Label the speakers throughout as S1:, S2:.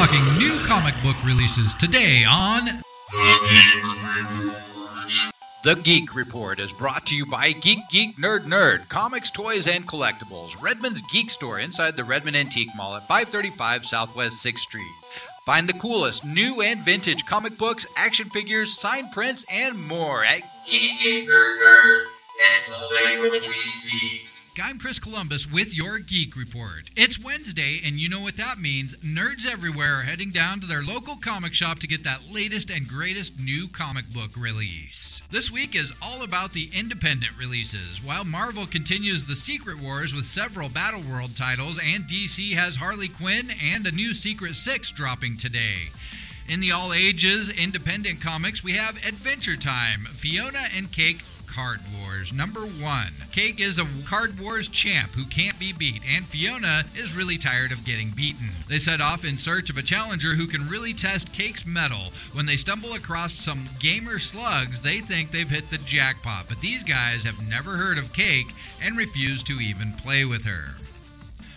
S1: talking new comic book releases today on
S2: The Geek Report is brought to you by Geek Geek Nerd Nerd, comics, toys, and collectibles. Redmond's Geek Store inside the Redmond Antique Mall at 535 Southwest 6th Street. Find the coolest new and vintage comic books, action figures, signed prints, and more at
S3: Geek Geek Nerd Nerd. It's the language we speak.
S1: I'm Chris Columbus with your Geek Report. It's Wednesday, and you know what that means. Nerds everywhere are heading down to their local comic shop to get that latest and greatest new comic book release. This week is all about the independent releases. While Marvel continues the Secret Wars with several Battle World titles, and DC has Harley Quinn and a new Secret Six dropping today. In the all ages independent comics, we have Adventure Time, Fiona and Cake Card Number one. Cake is a Card Wars champ who can't be beat, and Fiona is really tired of getting beaten. They set off in search of a challenger who can really test Cake's mettle. When they stumble across some gamer slugs, they think they've hit the jackpot, but these guys have never heard of Cake and refuse to even play with her.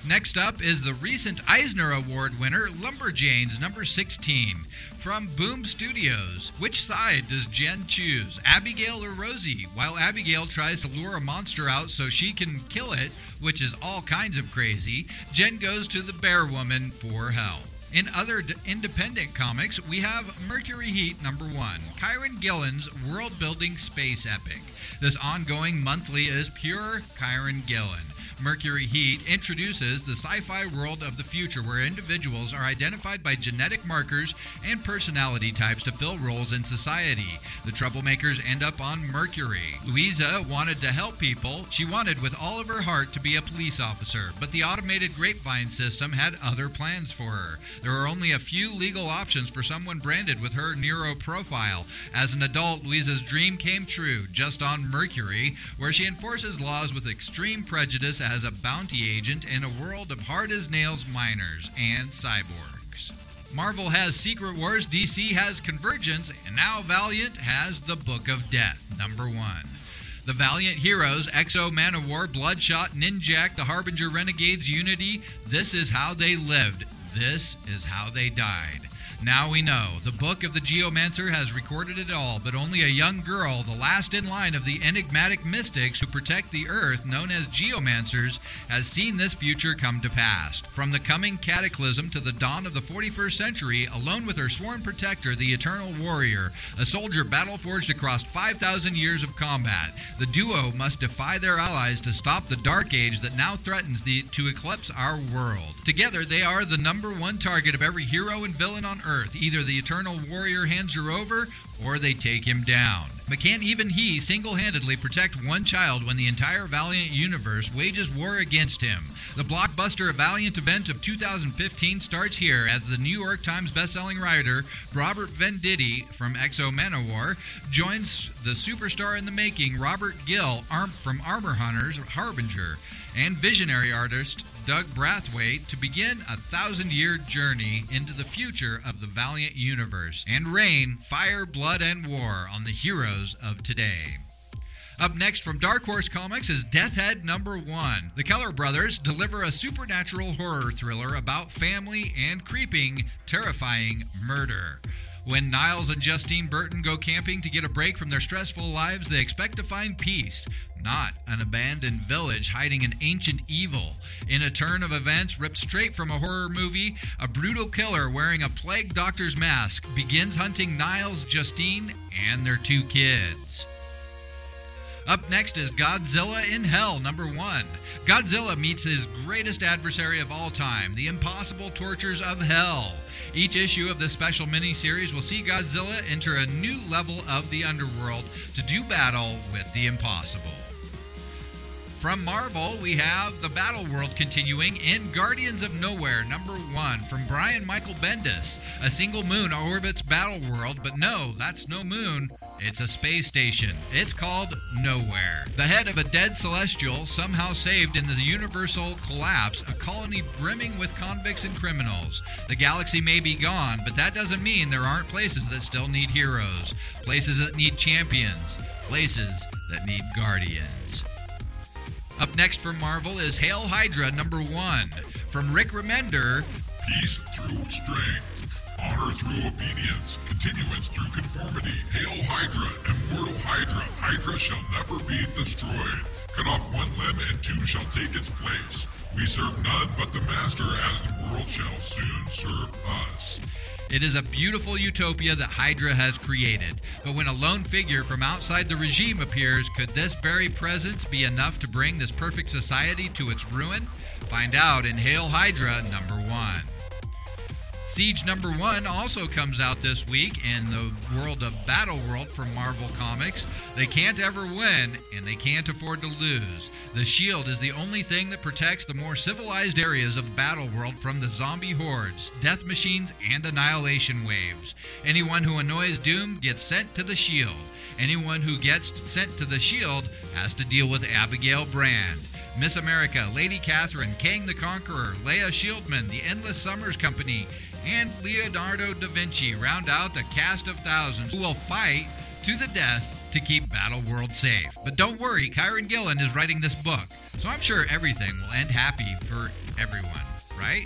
S1: Next up is the recent Eisner Award winner, Lumberjanes number 16 from Boom Studios. Which side does Jen choose, Abigail or Rosie? While Abigail tries to lure a monster out so she can kill it, which is all kinds of crazy, Jen goes to the Bear Woman for help. In other d- independent comics, we have Mercury Heat number one, Kieron Gillen's world building space epic. This ongoing monthly is pure Kieron Gillen. Mercury Heat introduces the sci fi world of the future where individuals are identified by genetic markers and personality types to fill roles in society. The troublemakers end up on Mercury. Louisa wanted to help people. She wanted with all of her heart to be a police officer, but the automated grapevine system had other plans for her. There are only a few legal options for someone branded with her neuro profile. As an adult, Louisa's dream came true just on Mercury, where she enforces laws with extreme prejudice as a bounty agent in a world of hard as nails miners and cyborgs. Marvel has Secret Wars, DC has Convergence, and now Valiant has The Book of Death, number one. The Valiant Heroes, X-O Manowar, Bloodshot, Ninjak, the Harbinger Renegades, Unity, this is how they lived. This is how they died. Now we know. The book of the Geomancer has recorded it all, but only a young girl, the last in line of the enigmatic mystics who protect the earth, known as Geomancers, has seen this future come to pass. From the coming cataclysm to the dawn of the 41st century, alone with her sworn protector, the Eternal Warrior, a soldier battle forged across 5,000 years of combat, the duo must defy their allies to stop the dark age that now threatens the, to eclipse our world. Together, they are the number one target of every hero and villain on Earth. Either the Eternal Warrior hands her over, or they take him down. But can't even he single handedly protect one child when the entire Valiant universe wages war against him? The blockbuster Valiant event of 2015 starts here as the New York Times bestselling writer Robert Venditti from X-O Manowar joins the superstar in the making Robert Gill from Armor Hunters Harbinger and visionary artist Doug Braithwaite to begin a thousand year journey into the future of the Valiant universe and rain fire, blood, and war on the heroes of today. Up next from Dark Horse Comics is Death Head number one. The Keller brothers deliver a supernatural horror thriller about family and creeping, terrifying murder. When Niles and Justine Burton go camping to get a break from their stressful lives, they expect to find peace, not an abandoned village hiding an ancient evil. In a turn of events ripped straight from a horror movie, a brutal killer wearing a plague doctor's mask begins hunting Niles, Justine, and their two kids. Up next is Godzilla in Hell, number one. Godzilla meets his greatest adversary of all time, the impossible tortures of hell. Each issue of this special miniseries will see Godzilla enter a new level of the underworld to do battle with the impossible. From Marvel, we have the Battle World continuing in Guardians of Knowhere, number one, from Brian Michael Bendis. A single moon orbits Battle World, but no, that's no moon. It's a space station. It's called Knowhere. The head of a dead celestial, somehow saved in the universal collapse, a colony brimming with convicts and criminals. The galaxy may be gone, but that doesn't mean there aren't places that still need heroes, places that need champions, places that need guardians. Up next from Marvel is Hail Hydra number one. From Rick Remender,
S4: Peace through strength. Honor through obedience, continuance through conformity. Hail Hydra, immortal Hydra. Hydra shall never be destroyed. Cut off one limb and two shall take its place. We serve none but the Master, as the world shall soon serve us.
S1: It is a beautiful utopia that Hydra has created. But when a lone figure from outside the regime appears, could this very presence be enough to bring this perfect society to its ruin? Find out in Hail Hydra number one. Siege number one also comes out this week in the world of Battle World from Marvel Comics. They can't ever win, and they can't afford to lose. The shield is the only thing that protects the more civilized areas of Battle World from the zombie hordes, death machines, and annihilation waves. Anyone who annoys Doom gets sent to the shield. Anyone who gets sent to the shield has to deal with Abigail Brand. Miss America, Lady Catherine, Kang the Conqueror, Leia Shieldman, the Endless Summers Company, and Leonardo da Vinci round out the cast of thousands who will fight to the death to keep Battle World safe. But don't worry, Kieron Gillen is writing this book, so I'm sure everything will end happy for everyone, right?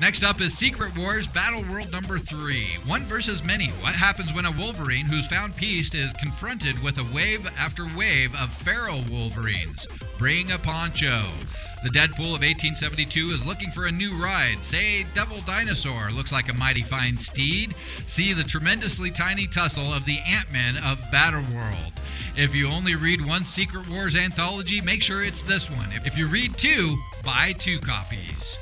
S1: Next up is Secret Wars Battle World number 3. One versus many. What happens when a Wolverine who's found peace is confronted with a wave after wave of feral Wolverines? Bring a poncho. The Deadpool of 1872 is looking for a new ride. Say, Devil Dinosaur looks like a mighty fine steed. See the tremendously tiny tussle of the Ant Man of Battle World. If you only read one Secret Wars anthology, make sure it's this one. If you read two, buy two copies.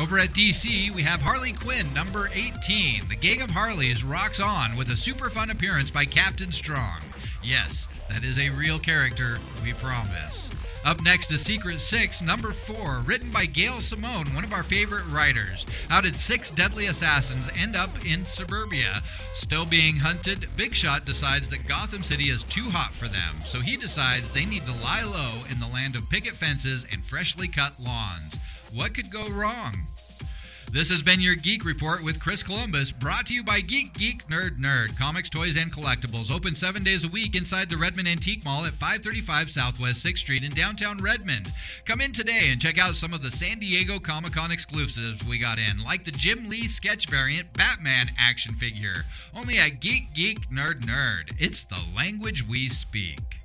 S1: Over at DC, we have Harley Quinn number 18. The Gang of Harleys rocks on with a super fun appearance by Captain Strong. Yes, that is a real character, we promise. Up next is Secret Six, number four, written by Gail Simone, one of our favorite writers. How did six deadly assassins end up in suburbia? Still being hunted, Big Shot decides that Gotham City is too hot for them, so he decides they need to lie low in the land of picket fences and freshly cut lawns. What could go wrong? This has been your Geek Report with Chris Columbus, brought to you by Geek Geek Nerd Nerd, comics, toys, and collectibles. Open seven days a week inside the Redmond Antique Mall at 535 Southwest 6th Street in downtown Redmond. Come in today and check out some of the San Diego Comic Con exclusives we got in, like the Jim Lee sketch variant Batman action figure. Only at Geek Geek Nerd Nerd. It's the language we speak.